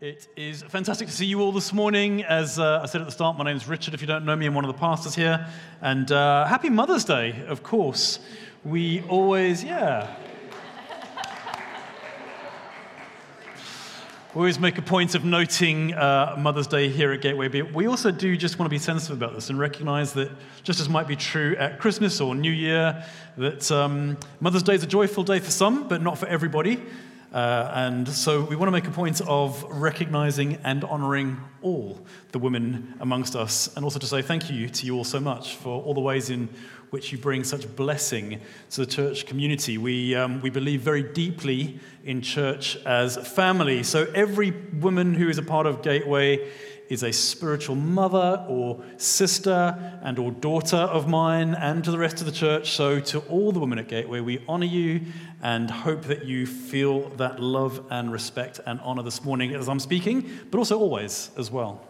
It is fantastic to see you all this morning. As uh, I said at the start, my name is Richard. If you don't know me, I'm one of the pastors here. And uh, happy Mother's Day, of course. We always, yeah. We always make a point of noting uh, Mother's Day here at Gateway, but we also do just want to be sensitive about this and recognize that, just as might be true at Christmas or New Year, that um, Mother's Day is a joyful day for some, but not for everybody. Uh, and so we want to make a point of recognizing and honoring all the women amongst us, and also to say thank you to you all so much for all the ways in which you bring such blessing to the church community. We, um, we believe very deeply in church as family. So every woman who is a part of Gateway is a spiritual mother or sister and or daughter of mine and to the rest of the church. So to all the women at Gateway, we honor you and hope that you feel that love and respect and honor this morning as I'm speaking, but also always as well.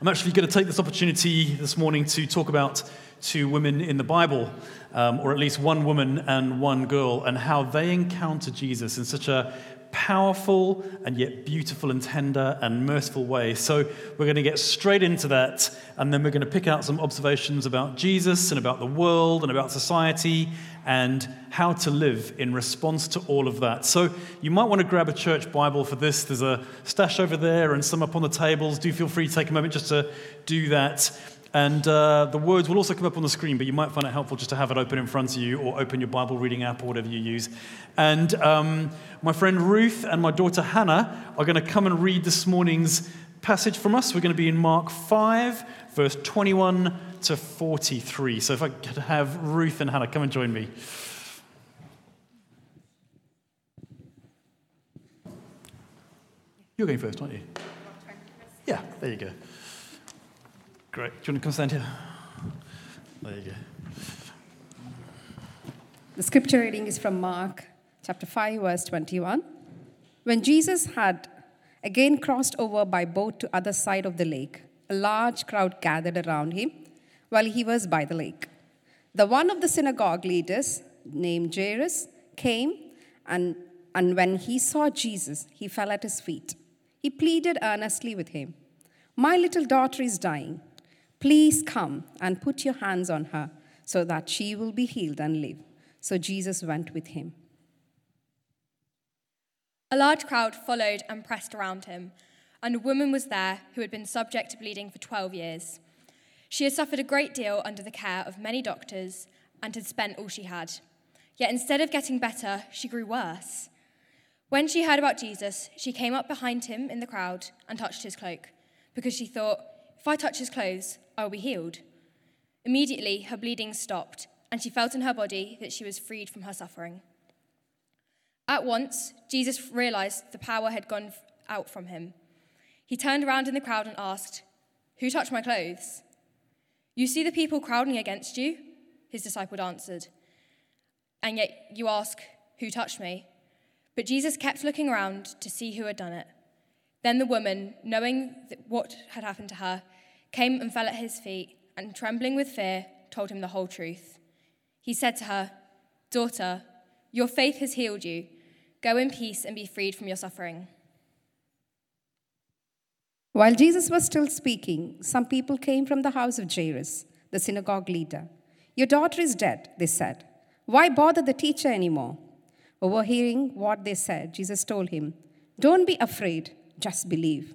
I'm actually going to take this opportunity this morning to talk about two women in the Bible, um, or at least one woman and one girl, and how they encounter Jesus in such a powerful and yet beautiful and tender and merciful way. So, we're going to get straight into that, and then we're going to pick out some observations about Jesus and about the world and about society and how to live in response to all of that. So, you might want to grab a church Bible for this. There's a stash over there and some up on the tables. Do feel free to take a moment just to do that. And uh, the words will also come up on the screen, but you might find it helpful just to have it open in front of you or open your Bible reading app or whatever you use. And um, my friend Ruth and my daughter Hannah are going to come and read this morning's passage from us. We're going to be in Mark 5, verse 21 to 43. So if I could have Ruth and Hannah come and join me. You're going first, aren't you? Yeah, there you go. Great. Do you want to come stand here? There you go. The scripture reading is from Mark chapter 5, verse 21. When Jesus had again crossed over by boat to other side of the lake, a large crowd gathered around him while he was by the lake. The one of the synagogue leaders, named Jairus, came, and, and when he saw Jesus, he fell at his feet. He pleaded earnestly with him, My little daughter is dying. Please come and put your hands on her so that she will be healed and live. So Jesus went with him. A large crowd followed and pressed around him, and a woman was there who had been subject to bleeding for 12 years. She had suffered a great deal under the care of many doctors and had spent all she had. Yet instead of getting better, she grew worse. When she heard about Jesus, she came up behind him in the crowd and touched his cloak, because she thought, if I touch his clothes, I will be healed. Immediately, her bleeding stopped, and she felt in her body that she was freed from her suffering. At once, Jesus realized the power had gone out from him. He turned around in the crowd and asked, Who touched my clothes? You see the people crowding against you? His disciple answered. And yet you ask, Who touched me? But Jesus kept looking around to see who had done it. Then the woman, knowing what had happened to her, came and fell at his feet, and trembling with fear, told him the whole truth. He said to her, Daughter, your faith has healed you. Go in peace and be freed from your suffering. While Jesus was still speaking, some people came from the house of Jairus, the synagogue leader. Your daughter is dead, they said. Why bother the teacher anymore? Overhearing what they said, Jesus told him, Don't be afraid, just believe.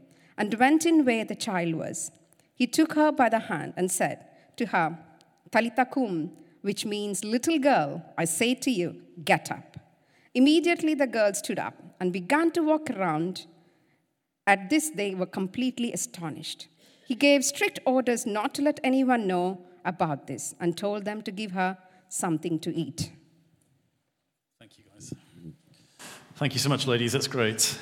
and went in where the child was. He took her by the hand and said to her, Talitha kum, which means, Little girl, I say to you, get up. Immediately the girl stood up and began to walk around. At this, they were completely astonished. He gave strict orders not to let anyone know about this and told them to give her something to eat. Thank you, guys. Thank you so much, ladies. That's great.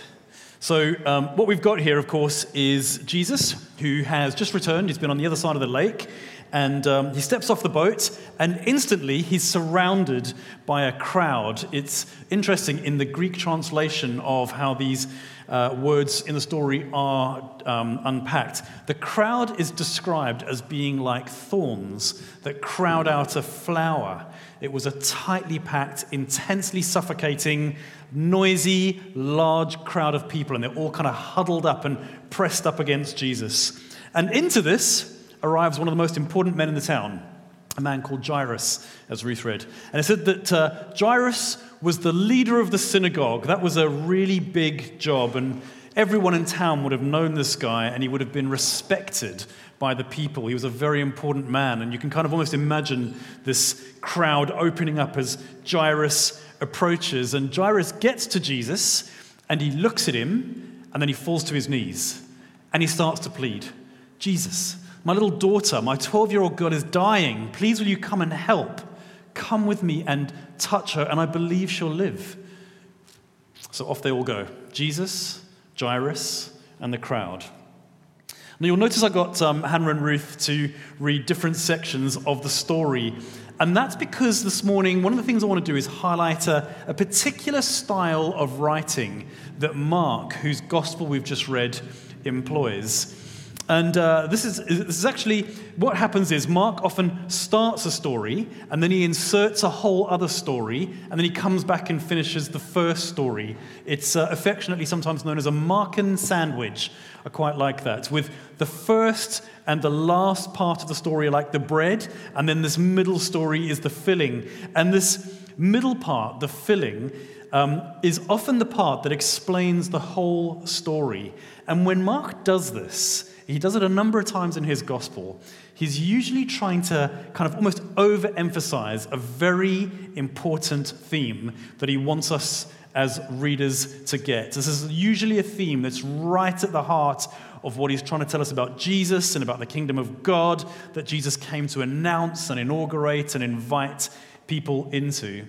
So, um, what we've got here, of course, is Jesus, who has just returned. He's been on the other side of the lake, and um, he steps off the boat, and instantly he's surrounded by a crowd. It's interesting in the Greek translation of how these uh, words in the story are um, unpacked. The crowd is described as being like thorns that crowd out a flower. It was a tightly packed, intensely suffocating, noisy, large crowd of people, and they're all kind of huddled up and pressed up against Jesus. And into this arrives one of the most important men in the town, a man called Jairus, as Ruth read. And it said that uh, Jairus was the leader of the synagogue. That was a really big job, and everyone in town would have known this guy, and he would have been respected by the people. He was a very important man, and you can kind of almost imagine this crowd opening up as Jairus approaches. And Jairus gets to Jesus, and he looks at him, and then he falls to his knees, and he starts to plead Jesus, my little daughter, my 12 year old girl, is dying. Please, will you come and help? Come with me and touch her, and I believe she'll live. So off they all go Jesus, Jairus, and the crowd. Now, you'll notice I got um, Hannah and Ruth to read different sections of the story. And that's because this morning, one of the things I want to do is highlight a, a particular style of writing that Mark, whose gospel we've just read, employs. And uh, this, is, this is actually what happens is Mark often starts a story and then he inserts a whole other story and then he comes back and finishes the first story. It's uh, affectionately sometimes known as a Markan sandwich. I quite like that. With the first and the last part of the story are like the bread, and then this middle story is the filling. And this middle part, the filling, um, is often the part that explains the whole story. And when Mark does this, he does it a number of times in his gospel. He's usually trying to kind of almost overemphasize a very important theme that he wants us as readers to get. This is usually a theme that's right at the heart of what he's trying to tell us about Jesus and about the kingdom of God that Jesus came to announce and inaugurate and invite people into.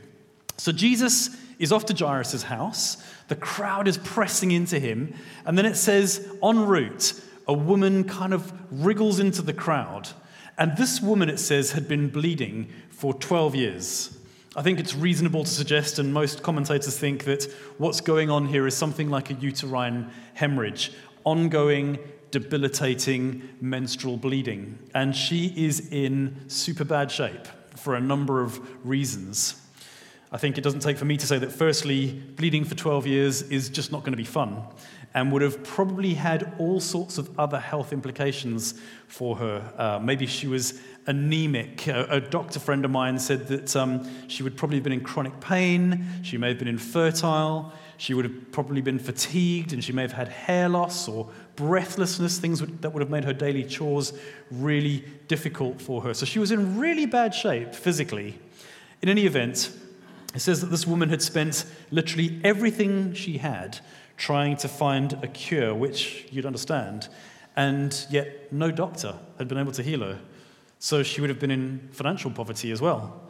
So Jesus is off to Jairus' house. The crowd is pressing into him. And then it says, en route, a woman kind of wriggles into the crowd. And this woman, it says, had been bleeding for 12 years. I think it's reasonable to suggest, and most commentators think, that what's going on here is something like a uterine hemorrhage, ongoing, debilitating menstrual bleeding. And she is in super bad shape for a number of reasons. I think it doesn't take for me to say that, firstly, bleeding for 12 years is just not going to be fun and would have probably had all sorts of other health implications for her. Uh, maybe she was anemic. A, a, doctor friend of mine said that um, she would probably have been in chronic pain, she may have been infertile, she would have probably been fatigued, and she may have had hair loss or breathlessness, things that would have made her daily chores really difficult for her. So she was in really bad shape physically. In any event, it says that this woman had spent literally everything she had trying to find a cure, which you'd understand, and yet no doctor had been able to heal her. So she would have been in financial poverty as well.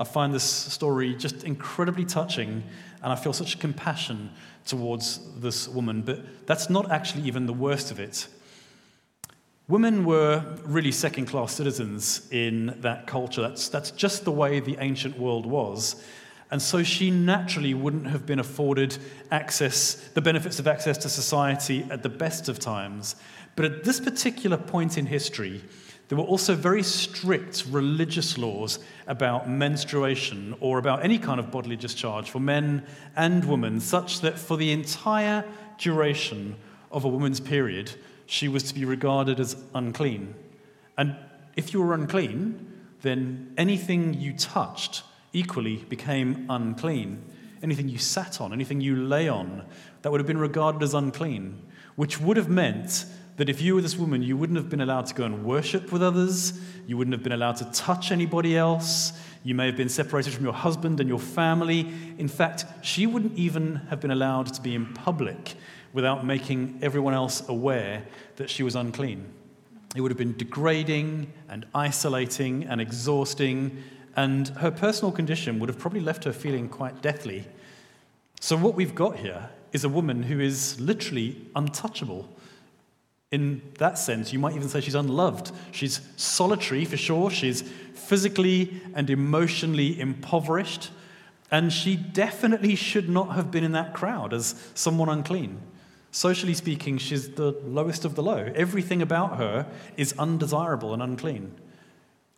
I find this story just incredibly touching, and I feel such compassion towards this woman. But that's not actually even the worst of it. Women were really second class citizens in that culture. That's, that's just the way the ancient world was. And so she naturally wouldn't have been afforded access, the benefits of access to society at the best of times. But at this particular point in history, there were also very strict religious laws about menstruation or about any kind of bodily discharge for men and women, such that for the entire duration of a woman's period, she was to be regarded as unclean. And if you were unclean, then anything you touched equally became unclean. Anything you sat on, anything you lay on, that would have been regarded as unclean, which would have meant that if you were this woman, you wouldn't have been allowed to go and worship with others, you wouldn't have been allowed to touch anybody else, you may have been separated from your husband and your family. In fact, she wouldn't even have been allowed to be in public without making everyone else aware that she was unclean. It would have been degrading and isolating and exhausting and her personal condition would have probably left her feeling quite deathly. So, what we've got here is a woman who is literally untouchable. In that sense, you might even say she's unloved. She's solitary for sure. She's physically and emotionally impoverished. And she definitely should not have been in that crowd as someone unclean. Socially speaking, she's the lowest of the low. Everything about her is undesirable and unclean.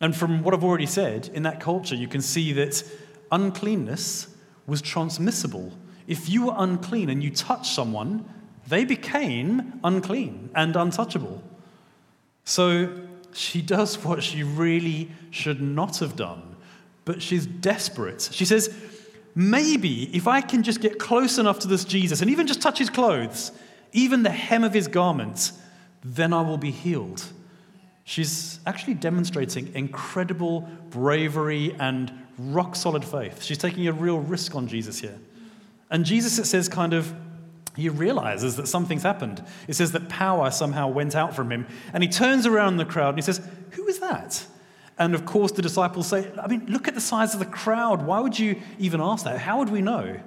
And from what I've already said, in that culture, you can see that uncleanness was transmissible. If you were unclean and you touched someone, they became unclean and untouchable. So she does what she really should not have done, but she's desperate. She says, Maybe if I can just get close enough to this Jesus and even just touch his clothes, even the hem of his garment, then I will be healed. She's actually demonstrating incredible bravery and rock solid faith. She's taking a real risk on Jesus here. And Jesus, it says, kind of, he realizes that something's happened. It says that power somehow went out from him. And he turns around the crowd and he says, Who is that? And of course, the disciples say, I mean, look at the size of the crowd. Why would you even ask that? How would we know?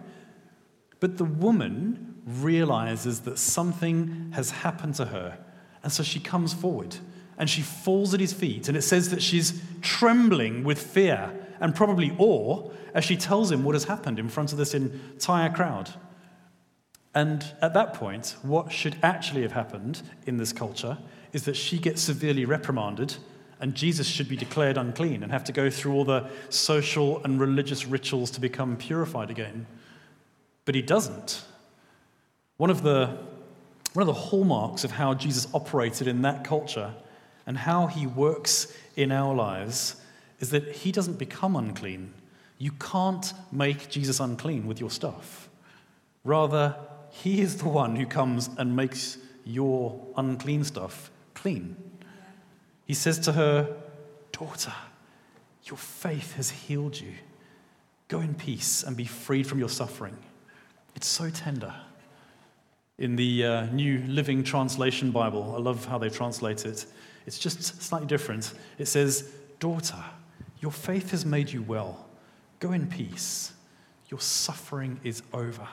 But the woman realizes that something has happened to her. And so she comes forward and she falls at his feet. And it says that she's trembling with fear and probably awe as she tells him what has happened in front of this entire crowd. And at that point, what should actually have happened in this culture is that she gets severely reprimanded, and Jesus should be declared unclean and have to go through all the social and religious rituals to become purified again. But he doesn't. One of the, one of the hallmarks of how Jesus operated in that culture and how he works in our lives is that he doesn't become unclean. You can't make Jesus unclean with your stuff. Rather, he is the one who comes and makes your unclean stuff clean. He says to her, Daughter, your faith has healed you. Go in peace and be freed from your suffering. It's so tender. In the uh, New Living Translation Bible, I love how they translate it. It's just slightly different. It says, Daughter, your faith has made you well. Go in peace. Your suffering is over.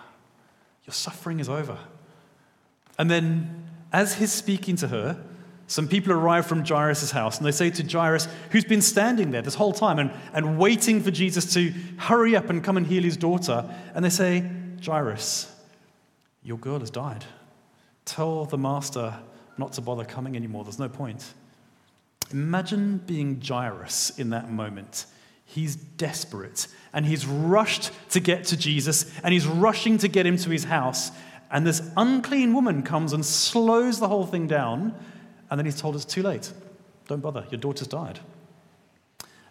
Your suffering is over. And then, as he's speaking to her, some people arrive from Jairus' house and they say to Jairus, who's been standing there this whole time and, and waiting for Jesus to hurry up and come and heal his daughter, and they say, Jairus, your girl has died. Tell the master not to bother coming anymore. There's no point. Imagine being Jairus in that moment. He's desperate and he's rushed to get to Jesus and he's rushing to get him to his house. And this unclean woman comes and slows the whole thing down. And then he's told it's too late. Don't bother, your daughter's died.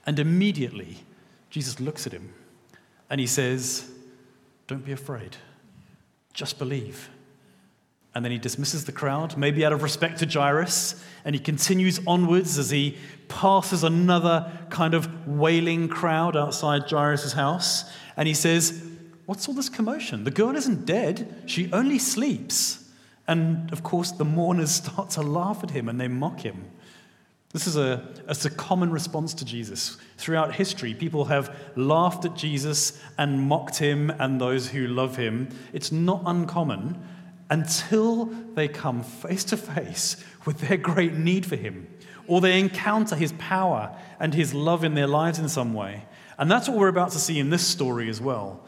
And immediately, Jesus looks at him and he says, Don't be afraid, just believe. And then he dismisses the crowd, maybe out of respect to Jairus, and he continues onwards as he passes another kind of wailing crowd outside Jairus' house. And he says, What's all this commotion? The girl isn't dead, she only sleeps. And of course, the mourners start to laugh at him and they mock him. This is a, a common response to Jesus. Throughout history, people have laughed at Jesus and mocked him and those who love him. It's not uncommon until they come face to face with their great need for Him, or they encounter His power and His love in their lives in some way. And that's what we're about to see in this story as well.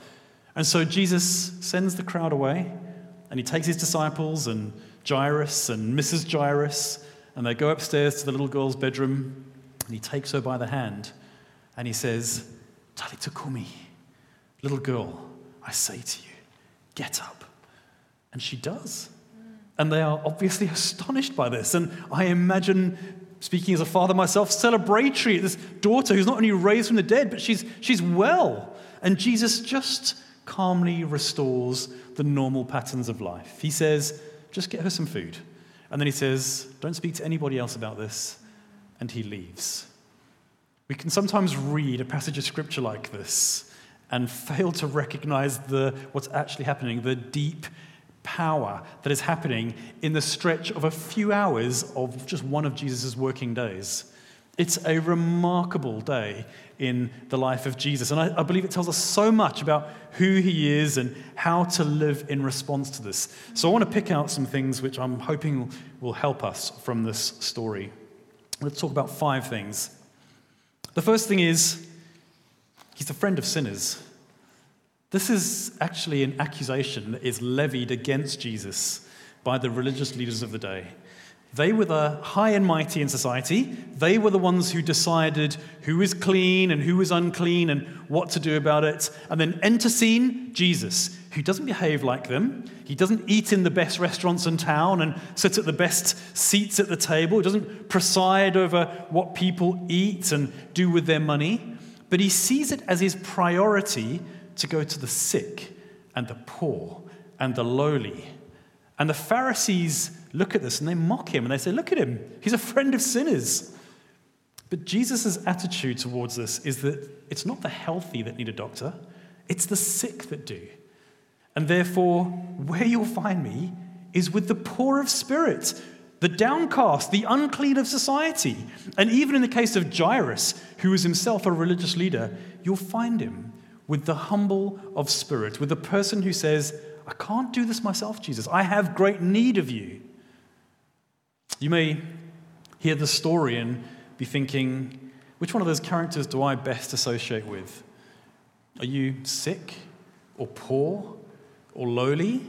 And so Jesus sends the crowd away, and He takes His disciples and Jairus and Mrs. Jairus, and they go upstairs to the little girl's bedroom, and He takes her by the hand, and He says, Talitha kumi, little girl, I say to you, get up. And she does. And they are obviously astonished by this. And I imagine, speaking as a father myself, celebratory at this daughter who's not only raised from the dead, but she's, she's well. And Jesus just calmly restores the normal patterns of life. He says, just get her some food. And then he says, don't speak to anybody else about this. And he leaves. We can sometimes read a passage of scripture like this and fail to recognize the, what's actually happening, the deep power that is happening in the stretch of a few hours of just one of Jesus' working days. It's a remarkable day in the life of Jesus. And I, I, believe it tells us so much about who he is and how to live in response to this. So I want to pick out some things which I'm hoping will help us from this story. Let's talk about five things. The first thing is he's a friend of sinners. This is actually an accusation that is levied against Jesus by the religious leaders of the day. They were the high and mighty in society. They were the ones who decided who is clean and who is unclean and what to do about it. And then enter scene Jesus, who doesn't behave like them. He doesn't eat in the best restaurants in town and sit at the best seats at the table. He doesn't preside over what people eat and do with their money. But he sees it as his priority to go to the sick and the poor and the lowly. And the Pharisees look at this and they mock him and they say, Look at him, he's a friend of sinners. But Jesus' attitude towards this is that it's not the healthy that need a doctor, it's the sick that do. And therefore, where you'll find me is with the poor of spirit, the downcast, the unclean of society. And even in the case of Jairus, who was himself a religious leader, you'll find him with the humble of spirit, with the person who says, I can't do this myself, Jesus. I have great need of you. You may hear the story and be thinking, which one of those characters do I best associate with? Are you sick or poor or lowly?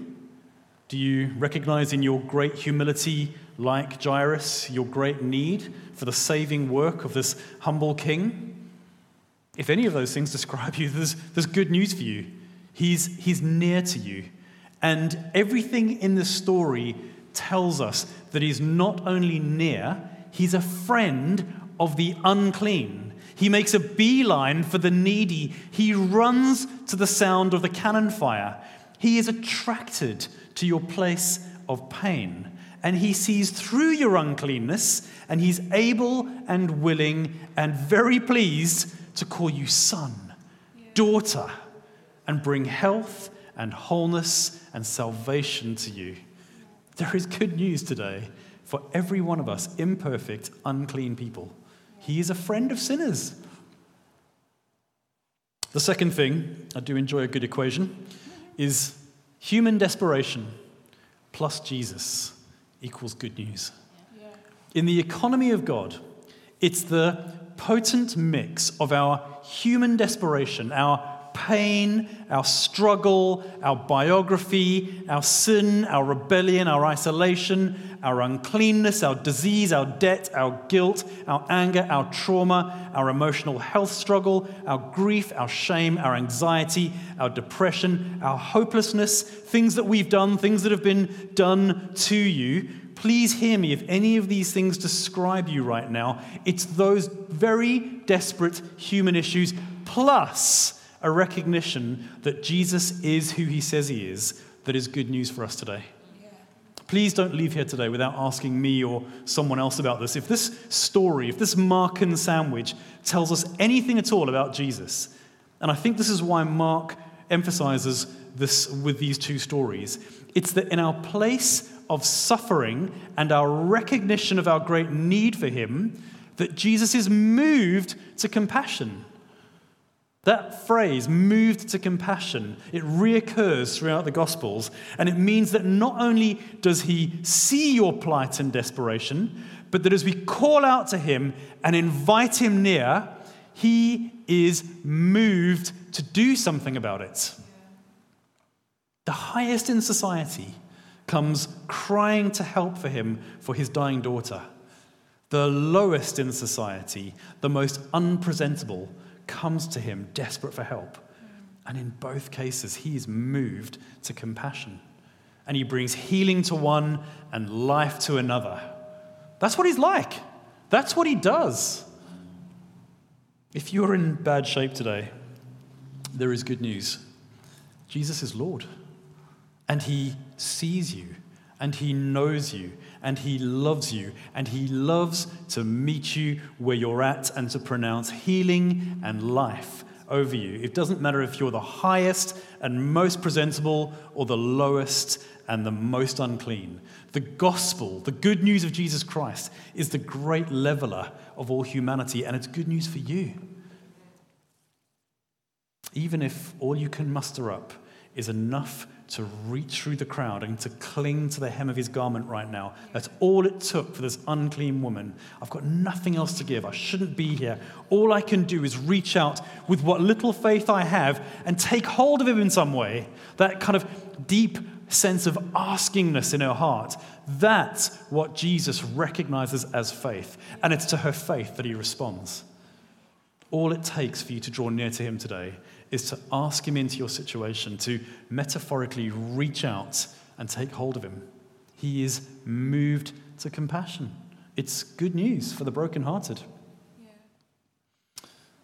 Do you recognize in your great humility, like Jairus, your great need for the saving work of this humble king? If any of those things describe you, there's, there's good news for you. He's, he's near to you. And everything in the story tells us that he's not only near, he's a friend of the unclean. He makes a beeline for the needy. He runs to the sound of the cannon fire. He is attracted to your place of pain. And he sees through your uncleanness, and he's able and willing and very pleased to call you son, daughter, and bring health and wholeness and salvation to you. There is good news today for every one of us, imperfect, unclean people. He is a friend of sinners. The second thing, I do enjoy a good equation, is human desperation plus Jesus equals good news. In the economy of God, it's the potent mix of our human desperation, our pain, our struggle, our biography, our sin, our rebellion, our isolation, our uncleanness, our disease, our debt, our guilt, our anger, our trauma, our emotional health struggle, our grief, our shame, our anxiety, our depression, our hopelessness, things that we've done, things that have been done to you. Please hear me. If any of these things describe you right now, it's those very desperate human issues plus a recognition that Jesus is who he says he is that is good news for us today. Please don't leave here today without asking me or someone else about this. If this story, if this Markan sandwich tells us anything at all about Jesus, and I think this is why Mark emphasizes this with these two stories, it's that in our place of suffering and our recognition of our great need for him, that Jesus is moved to compassion. That phrase, moved to compassion, it reoccurs throughout the Gospels, and it means that not only does he see your plight and desperation, but that as we call out to him and invite him near, he is moved to do something about it. The highest in society comes crying to help for him for his dying daughter. The lowest in society, the most unpresentable, comes to him desperate for help. And in both cases, he is moved to compassion. And he brings healing to one and life to another. That's what he's like. That's what he does. If you're in bad shape today, there is good news. Jesus is Lord. And he sees you, and he knows you, and He loves you, and He loves to meet you where you're at and to pronounce healing and life over you. It doesn't matter if you're the highest and most presentable or the lowest and the most unclean. The gospel, the good news of Jesus Christ, is the great leveler of all humanity, and it's good news for you. Even if all you can muster up is enough to reach through the crowd and to cling to the hem of his garment right now. That's all it took for this unclean woman. I've got nothing else to give. I shouldn't be here. All I can do is reach out with what little faith I have and take hold of him in some way. That kind of deep sense of askingness in her heart. That's what Jesus recognizes as faith. And it's to her faith that he responds. All it takes for you to draw near to him today is to ask Him into your situation, to metaphorically reach out and take hold of Him. He is moved to compassion. It's good news for the brokenhearted. Yeah.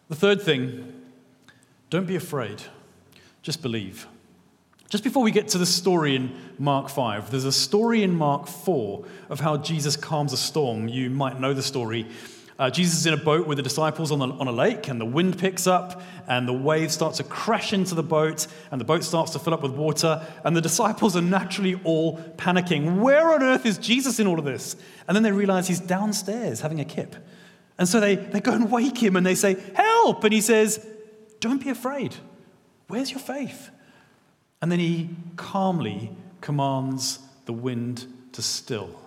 The third thing don't be afraid, just believe. Just before we get to the story in Mark 5, there's a story in Mark 4 of how Jesus calms a storm. You might know the story. Uh, Jesus is in a boat with the disciples on, the, on a lake, and the wind picks up, and the waves start to crash into the boat, and the boat starts to fill up with water, and the disciples are naturally all panicking. Where on earth is Jesus in all of this? And then they realize he's downstairs having a kip. And so they, they go and wake him and they say, Help! And he says, Don't be afraid. Where's your faith? And then he calmly commands the wind to still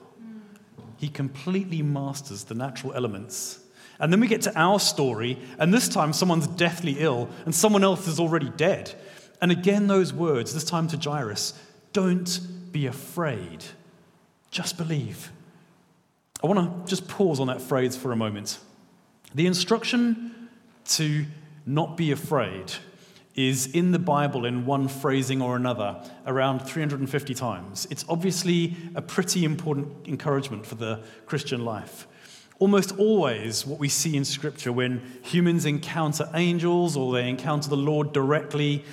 he completely masters the natural elements. And then we get to our story, and this time someone's deathly ill, and someone else is already dead. And again, those words, this time to Jairus don't be afraid, just believe. I want to just pause on that phrase for a moment. The instruction to not be afraid is in the Bible in one phrasing or another around 350 times. It's obviously a pretty important encouragement for the Christian life. Almost always, what we see in Scripture when humans encounter angels or they encounter the Lord directly,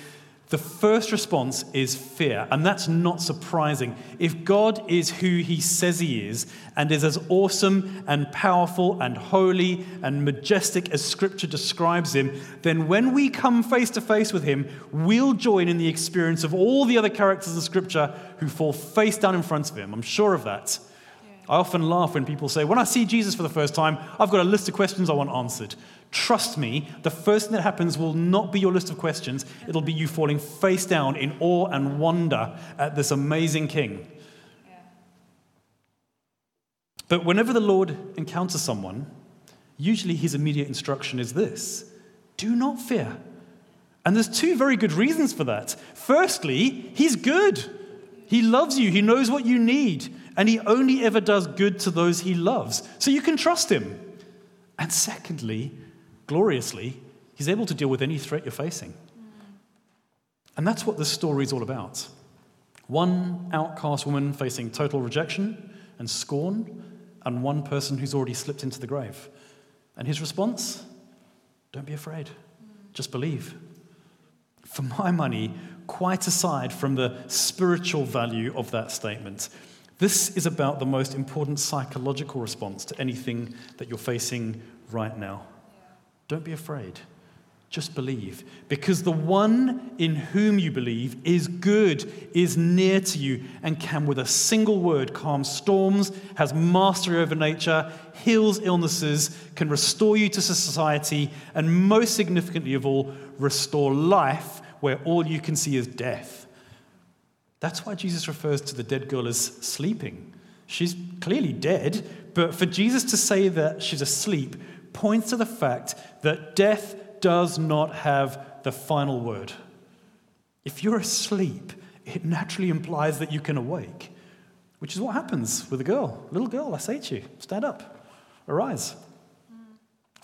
the first response is fear, and that's not surprising. If God is who he says he is, and is as awesome and powerful and holy and majestic as Scripture describes him, then when we come face to face with him, we'll join in the experience of all the other characters in Scripture who fall face down in front of him. I'm sure of that. I often laugh when people say, When I see Jesus for the first time, I've got a list of questions I want answered. Trust me, the first thing that happens will not be your list of questions. It'll be you falling face down in awe and wonder at this amazing king. But whenever the Lord encounters someone, usually his immediate instruction is this do not fear. And there's two very good reasons for that. Firstly, he's good. He loves you, he knows what you need, and he only ever does good to those he loves. So you can trust him. And secondly, gloriously, he's able to deal with any threat you're facing. And that's what this story is all about. One outcast woman facing total rejection and scorn, and one person who's already slipped into the grave. And his response? Don't be afraid, just believe. For my money, quite aside from the spiritual value of that statement, this is about the most important psychological response to anything that you're facing right now. Don't be afraid. Just believe. Because the one in whom you believe is good, is near to you, and can, with a single word, calm storms, has mastery over nature, heals illnesses, can restore you to society, and most significantly of all, restore life where all you can see is death. That's why Jesus refers to the dead girl as sleeping. She's clearly dead, but for Jesus to say that she's asleep points to the fact that death does not have the final word. If you're asleep, it naturally implies that you can awake, which is what happens with a girl. Little girl, I say to you, stand up, arise.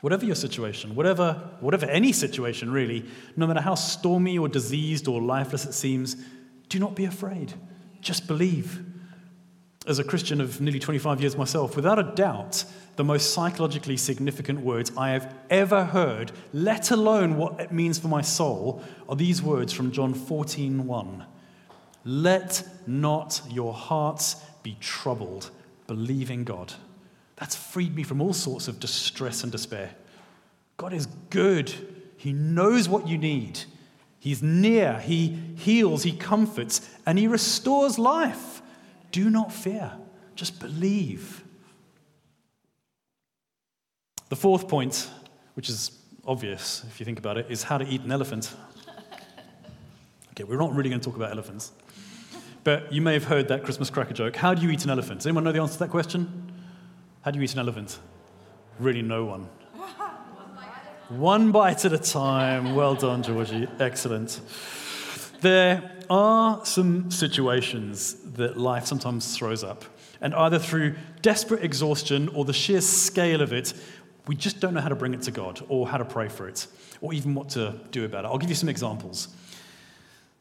Whatever your situation, whatever, whatever any situation really, no matter how stormy or diseased or lifeless it seems, do not be afraid. Just believe. As a Christian of nearly 25 years myself, without a doubt, the most psychologically significant words I have ever heard, let alone what it means for my soul, are these words from John 14:1. Let not your hearts be troubled, believe in God. That's freed me from all sorts of distress and despair. God is good. He knows what you need. He's near, He heals, He comforts, and He restores life. Do not fear, just believe. The fourth point, which is obvious if you think about it, is how to eat an elephant. Okay, we're not really going to talk about elephants. But you may have heard that Christmas cracker joke. How do you eat an elephant? Does anyone know the answer to that question? How do you eat an elephant? Really, no one. One bite at a time. Well done, Georgie. Excellent. There are some situations that life sometimes throws up, and either through desperate exhaustion or the sheer scale of it, we just don't know how to bring it to God or how to pray for it or even what to do about it. I'll give you some examples.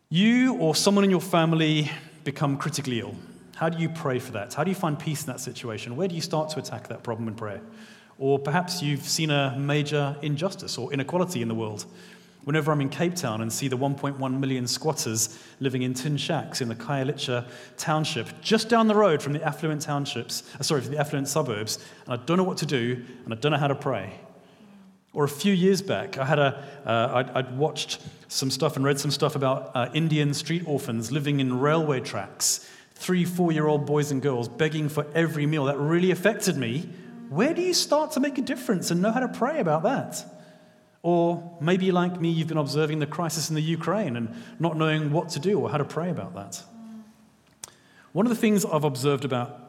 You or someone in your family become critically ill. How do you pray for that? How do you find peace in that situation? Where do you start to attack that problem in prayer? Or perhaps you've seen a major injustice or inequality in the world. Whenever I'm in Cape Town and see the 1.1 million squatters living in tin shacks in the Khayelitsha township, just down the road from the affluent townships, uh, sorry, from the affluent suburbs, and I don't know what to do and I don't know how to pray. Or a few years back, I had a, uh, I'd, I'd, watched some stuff and read some stuff about uh, Indian street orphans living in railway tracks, three, four year old boys and girls begging for every meal. That really affected me. Where do you start to make a difference and know how to pray about that? Or maybe, like me, you've been observing the crisis in the Ukraine and not knowing what to do or how to pray about that. One of the things I've observed about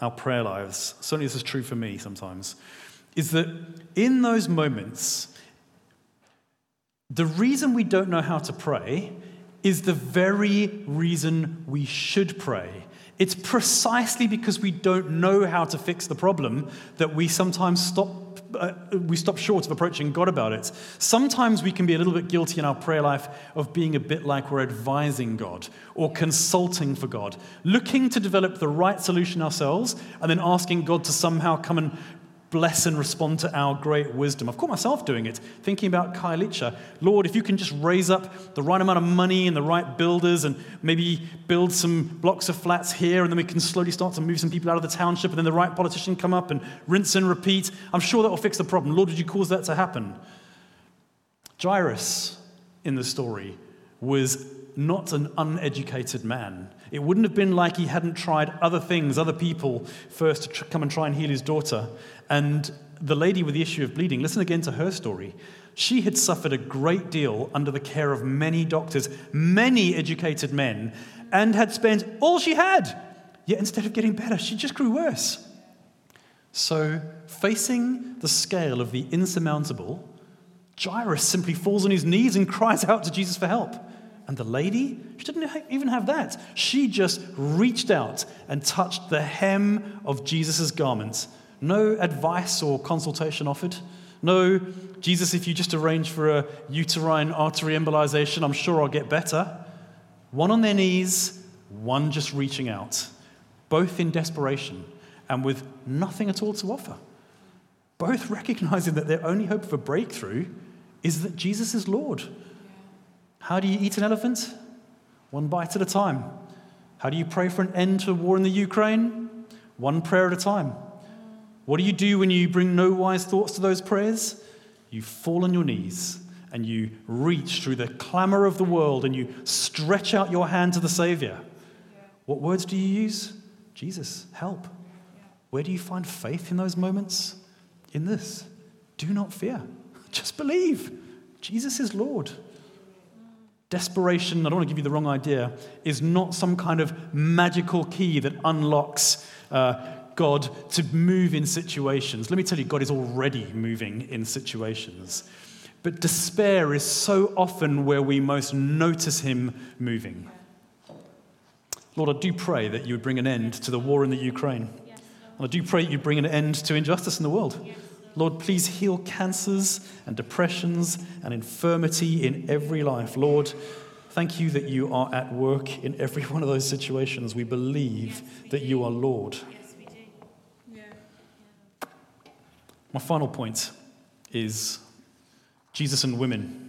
our prayer lives, certainly this is true for me sometimes, is that in those moments, the reason we don't know how to pray is the very reason we should pray. It's precisely because we don't know how to fix the problem that we sometimes stop. Uh, we stop short of approaching God about it. Sometimes we can be a little bit guilty in our prayer life of being a bit like we're advising God or consulting for God, looking to develop the right solution ourselves and then asking God to somehow come and bless and respond to our great wisdom. I've caught myself doing it, thinking about Khayelitsha. Lord, if you can just raise up the right amount of money and the right builders and maybe build some blocks of flats here, and then we can slowly start to move some people out of the township, and then the right politician come up and rinse and repeat. I'm sure that will fix the problem. Lord, would you cause that to happen? Jairus in the story was not an uneducated man. It wouldn't have been like he hadn't tried other things, other people first to tr- come and try and heal his daughter. And the lady with the issue of bleeding, listen again to her story. She had suffered a great deal under the care of many doctors, many educated men, and had spent all she had. Yet instead of getting better, she just grew worse. So, facing the scale of the insurmountable, Jairus simply falls on his knees and cries out to Jesus for help. And the lady, she didn't even have that. She just reached out and touched the hem of Jesus' garment no advice or consultation offered. No, Jesus, if you just arrange for a uterine artery embolization, I'm sure I'll get better. One on their knees, one just reaching out, both in desperation and with nothing at all to offer. Both recognizing that their only hope for breakthrough is that Jesus is Lord. How do you eat an elephant? One bite at a time. How do you pray for an end to war in the Ukraine? One prayer at a time. What do you do when you bring no wise thoughts to those prayers? You fall on your knees and you reach through the clamor of the world and you stretch out your hand to the Savior. What words do you use? Jesus, help. Where do you find faith in those moments? In this do not fear, just believe. Jesus is Lord. Desperation, I don't want to give you the wrong idea, is not some kind of magical key that unlocks. Uh, God to move in situations. Let me tell you, God is already moving in situations. But despair is so often where we most notice Him moving. Lord, I do pray that you would bring an end to the war in the Ukraine. And I do pray that you bring an end to injustice in the world. Lord, please heal cancers and depressions and infirmity in every life. Lord, thank you that you are at work in every one of those situations. We believe that you are Lord. Yes, we do. Yeah. Yeah. My final point is Jesus and women.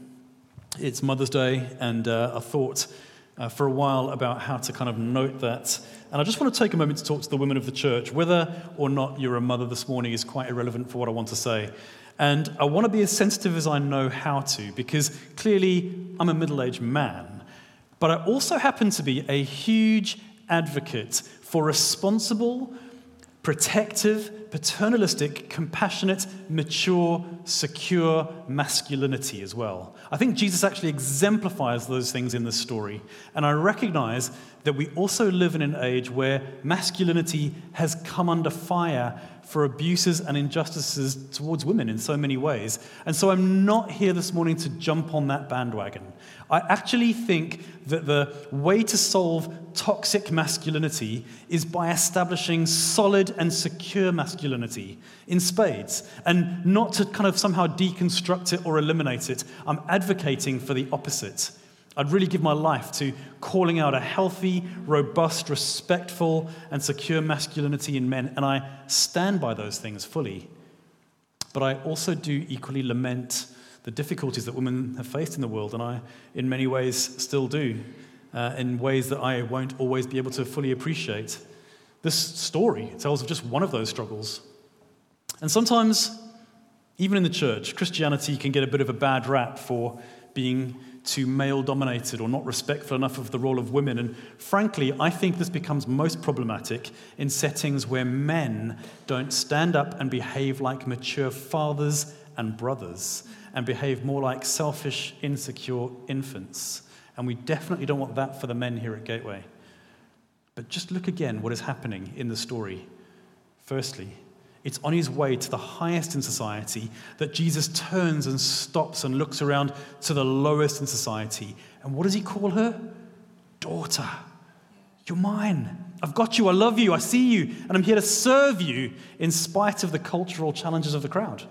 It's Mother's Day, and uh, I thought uh, for a while about how to kind of note that And I just want to take a moment to talk to the women of the church. Whether or not you're a mother this morning is quite irrelevant for what I want to say. And I want to be as sensitive as I know how to, because clearly I'm a middle aged man. But I also happen to be a huge advocate for responsible, protective, paternalistic, compassionate, mature, secure masculinity as well. I think Jesus actually exemplifies those things in this story. And I recognize that we also live in an age where masculinity has come under fire for abuses and injustices towards women in so many ways. And so I'm not here this morning to jump on that bandwagon. I actually think that the way to solve toxic masculinity is by establishing solid and secure masculinity in spades, and not to kind of somehow deconstruct it or eliminate it. I'm advocating for the opposite. I'd really give my life to calling out a healthy, robust, respectful, and secure masculinity in men, and I stand by those things fully. But I also do equally lament the difficulties that women have faced in the world, and I, in many ways, still do, uh, in ways that I won't always be able to fully appreciate. This story tells of just one of those struggles. And sometimes, even in the church, Christianity can get a bit of a bad rap for being too male dominated or not respectful enough of the role of women. And frankly, I think this becomes most problematic in settings where men don't stand up and behave like mature fathers and brothers and behave more like selfish, insecure infants. And we definitely don't want that for the men here at Gateway. But just look again what is happening in the story. Firstly, it's on his way to the highest in society that Jesus turns and stops and looks around to the lowest in society. And what does he call her? Daughter. You're mine. I've got you. I love you. I see you. And I'm here to serve you in spite of the cultural challenges of the crowd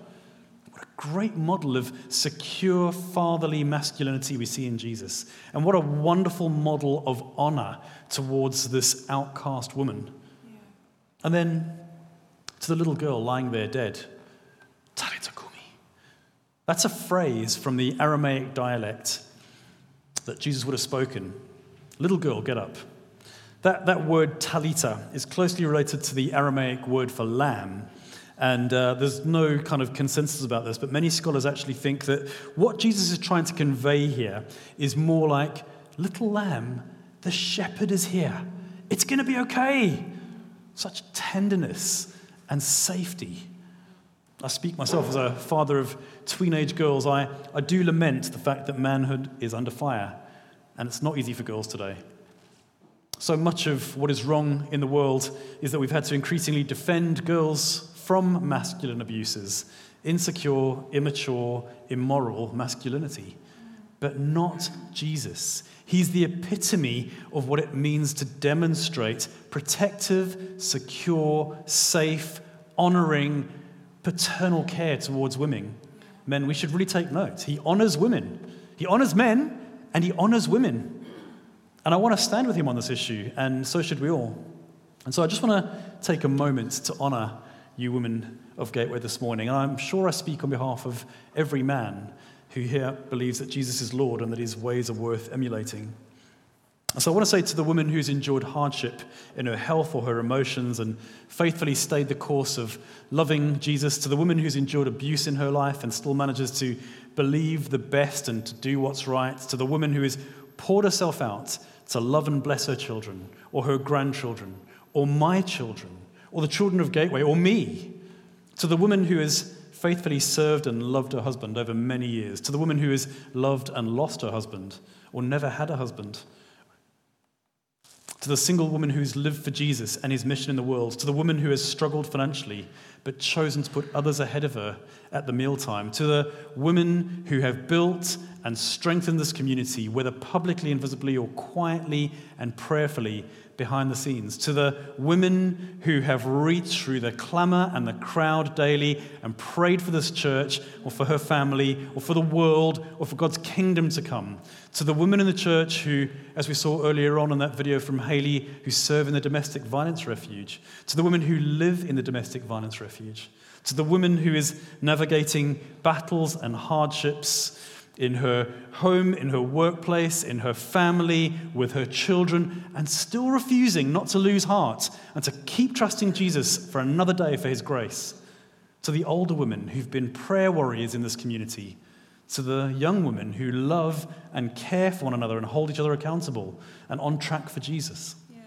What a great model of secure fatherly masculinity we see in Jesus. And what a wonderful model of honor towards this outcast woman. And then to the little girl lying there dead, Talitha kumi. That's a phrase from the Aramaic dialect that Jesus would have spoken. Little girl, get up. That, that word talitha is closely related to the Aramaic word for lamb, and uh, there's no kind of consensus about this, but many scholars actually think that what Jesus is trying to convey here is more like, little lamb, the shepherd is here. It's going to be okay. Such tenderness and safety. I speak myself as a father of teenage girls. I, I do lament the fact that manhood is under fire, and it's not easy for girls today. So much of what is wrong in the world is that we've had to increasingly defend girls from masculine abuses, insecure, immature, immoral masculinity. But not Jesus. He's the epitome of what it means to demonstrate protective, secure, safe, honoring, paternal care towards women. Men, we should really take note. He honors women, he honors men, and he honors women. And I want to stand with him on this issue, and so should we all. And so I just want to take a moment to honor you women of Gateway this morning. And I'm sure I speak on behalf of every man who here believes that Jesus is Lord and that his ways are worth emulating. So I want to say to the woman who's endured hardship in her health or her emotions and faithfully stayed the course of loving Jesus, to the woman who's endured abuse in her life and still manages to believe the best and to do what's right, to the woman who has poured herself out to love and bless her children or her grandchildren or my children or the children of Gateway, or me, to the woman who has faithfully served and loved her husband over many years, to the woman who has loved and lost her husband, or never had a husband, to the single woman who's lived for Jesus and his mission in the world, to the woman who has struggled financially but chosen to put others ahead of her at the mealtime, to the women who have built and strengthened this community, whether publicly and visibly or quietly and prayerfully, behind the scenes, to the women who have reached through the clamor and the crowd daily and prayed for this church or for her family or for the world or for God's kingdom to come, to the women in the church who, as we saw earlier on in that video from Haley, who serve in the domestic violence refuge, to the women who live in the domestic violence refuge, to the woman who is navigating battles and hardships in her home, in her workplace, in her family, with her children, and still refusing not to lose heart and to keep trusting Jesus for another day for his grace. To the older women who've been prayer warriors in this community, to the young women who love and care for one another and hold each other accountable and on track for Jesus, yeah.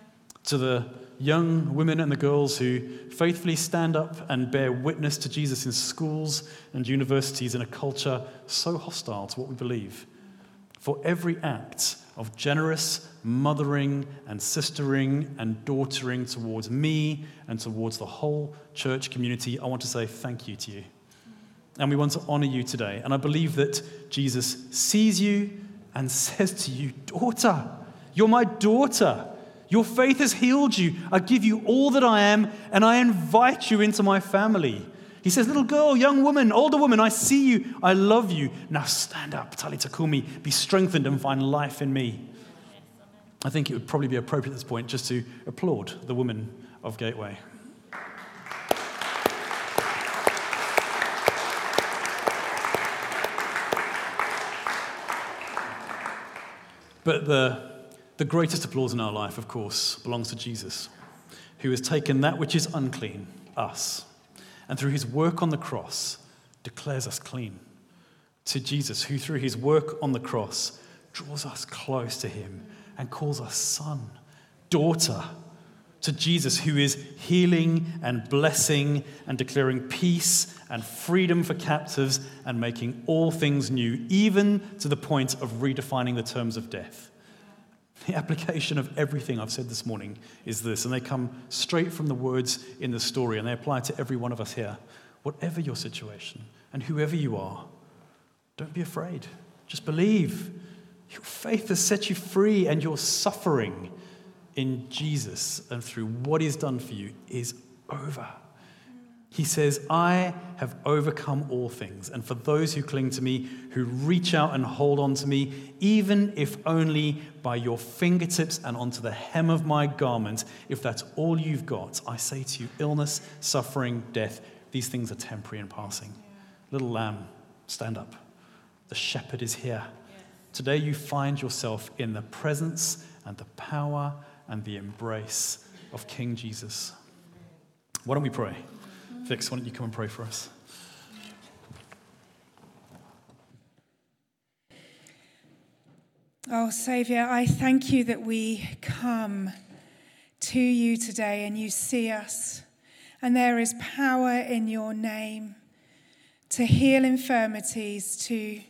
to the young women and the girls who faithfully stand up and bear witness to Jesus in schools and universities in a culture so hostile to what we believe. For every act of generous mothering and sistering and daughtering towards me and towards the whole church community, I want to say thank you to you. And we want to honor you today. And I believe that Jesus sees you and says to you, Daughter, you're my daughter. Your faith has healed you. I give you all that I am, and I invite you into my family. He says, Little girl, young woman, older woman, I see you. I love you. Now stand up, Talitha Kumi, be strengthened and find life in me. I think it would probably be appropriate at this point just to applaud the women of Gateway. But the the greatest applause in our life, of course, belongs to Jesus, who has taken that which is unclean, us, and through his work on the cross declares us clean. To Jesus, who through his work on the cross draws us close to him and calls us son, daughter. To Jesus, who is healing and blessing and declaring peace and freedom for captives and making all things new, even to the point of redefining the terms of death. The application of everything I've said this morning is this, and they come straight from the words in the story, and they apply to every one of us here. Whatever your situation and whoever you are, don't be afraid. Just believe. Your faith has set you free, and your suffering in Jesus and through what He's done for you is over. He says, I have overcome all things. And for those who cling to me, who reach out and hold on to me, even if only by your fingertips and onto the hem of my garment, if that's all you've got, I say to you, illness, suffering, death, these things are temporary and passing. Little lamb, stand up. The shepherd is here. Today you find yourself in the presence and the power and the embrace of King Jesus. Why don't we pray? Vix, why don't you come and pray for us? Oh, Saviour, I thank you that we come to you today and you see us. And there is power in your name to heal infirmities, to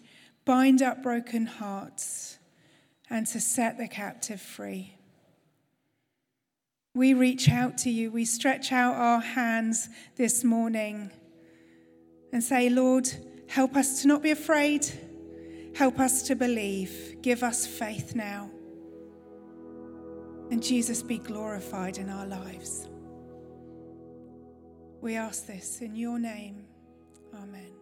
bind up broken hearts, and to set the captive free. We reach out to you, we stretch out our hands this morning and say, Lord, help us to not be afraid, help us to believe, give us faith now. And Jesus be glorified in our lives. We ask this in your name. Amen.